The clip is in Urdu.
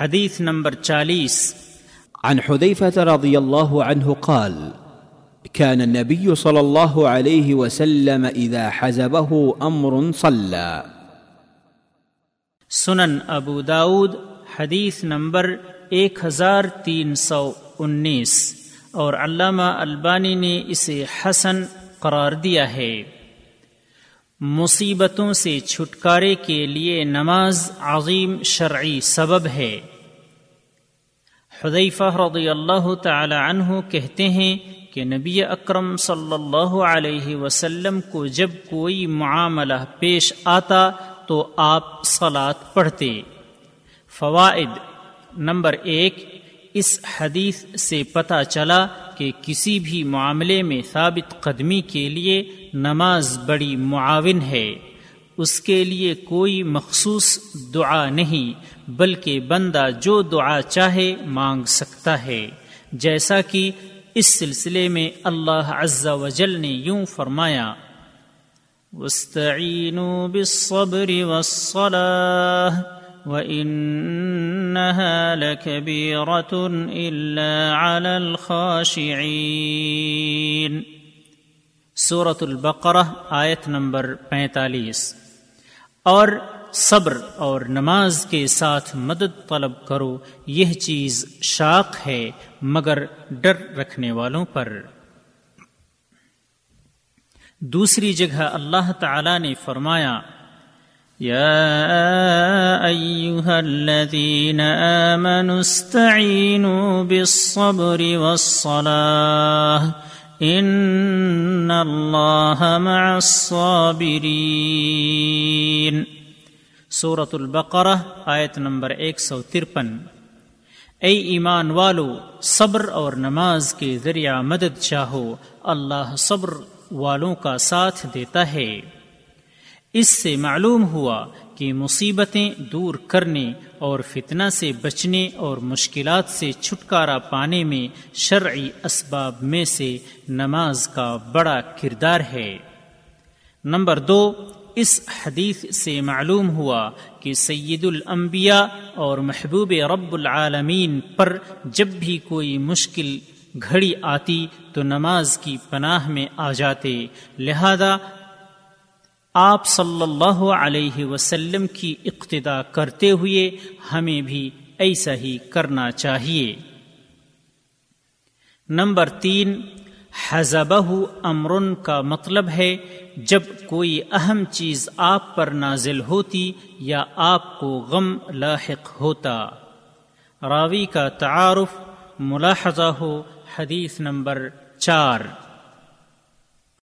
حدیث نمبر چالیس۔ عن حذيفة رضي الله عنه قال كان النبي صلى الله عليه وسلم إذا حزبه أمر صلى سنن ابو داود حدیث نمبر ایک ہزار تین سو انیس۔ اور علامہ البانی نے اسے حسن قرار دیا ہے۔ مصیبتوں سے چھٹکارے کے لیے نماز عظیم شرعی سبب ہے۔ حذیفہ رضی اللہ تعالی عنہ کہتے ہیں کہ نبی اکرم صلی اللہ علیہ وسلم کو جب کوئی معاملہ پیش آتا تو آپ سلاد پڑھتے۔ فوائد نمبر ایک اس حدیث سے پتہ چلا کہ کسی بھی معاملے میں ثابت قدمی کے لیے نماز بڑی معاون ہے۔ اس کے لیے کوئی مخصوص دعا نہیں، بلکہ بندہ جو دعا چاہے مانگ سکتا ہے۔ جیسا کہ اس سلسلے میں اللہ عز و جل نے یوں فرمایا، واستعینوا بالصبر والصلاة وإنها لكبيرة إلا على الخاشعين سورة البقرہ آیت نمبر پینتالیس۔ اور صبر اور نماز کے ساتھ مدد طلب کرو، یہ چیز شاق ہے مگر ڈر رکھنے والوں پر۔ دوسری جگہ اللہ تعالی نے فرمایا يا أيها الذين آمنوا استعينوا بالصبر والصلاة إن الله مع الصابرين. سورة البقرة آیت نمبر ایک سو ترپن. اے ایمان والو، صبر اور نماز کے ذریعہ مدد چاہو، اللہ صبر والوں کا ساتھ دیتا ہے۔ اس سے معلوم ہوا کہ مصیبتیں دور کرنے اور فتنہ سے بچنے اور مشکلات سے چھٹکارا پانے میں شرعی اسباب میں سے نماز کا بڑا کردار ہے۔ نمبر دو، اس حدیث سے معلوم ہوا کہ سید الانبیاء اور محبوب رب العالمین پر جب بھی کوئی مشکل گھڑی آتی تو نماز کی پناہ میں آ جاتے، لہذا آپ صلی اللہ علیہ وسلم کی اقتدا کرتے ہوئے ہمیں بھی ایسا ہی کرنا چاہیے۔ نمبر تین حزبہ امرن کا مطلب ہے جب کوئی اہم چیز آپ پر نازل ہوتی یا آپ کو غم لاحق ہوتا۔ راوی کا تعارف، ملاحظہ ہو، حدیث نمبر چار۔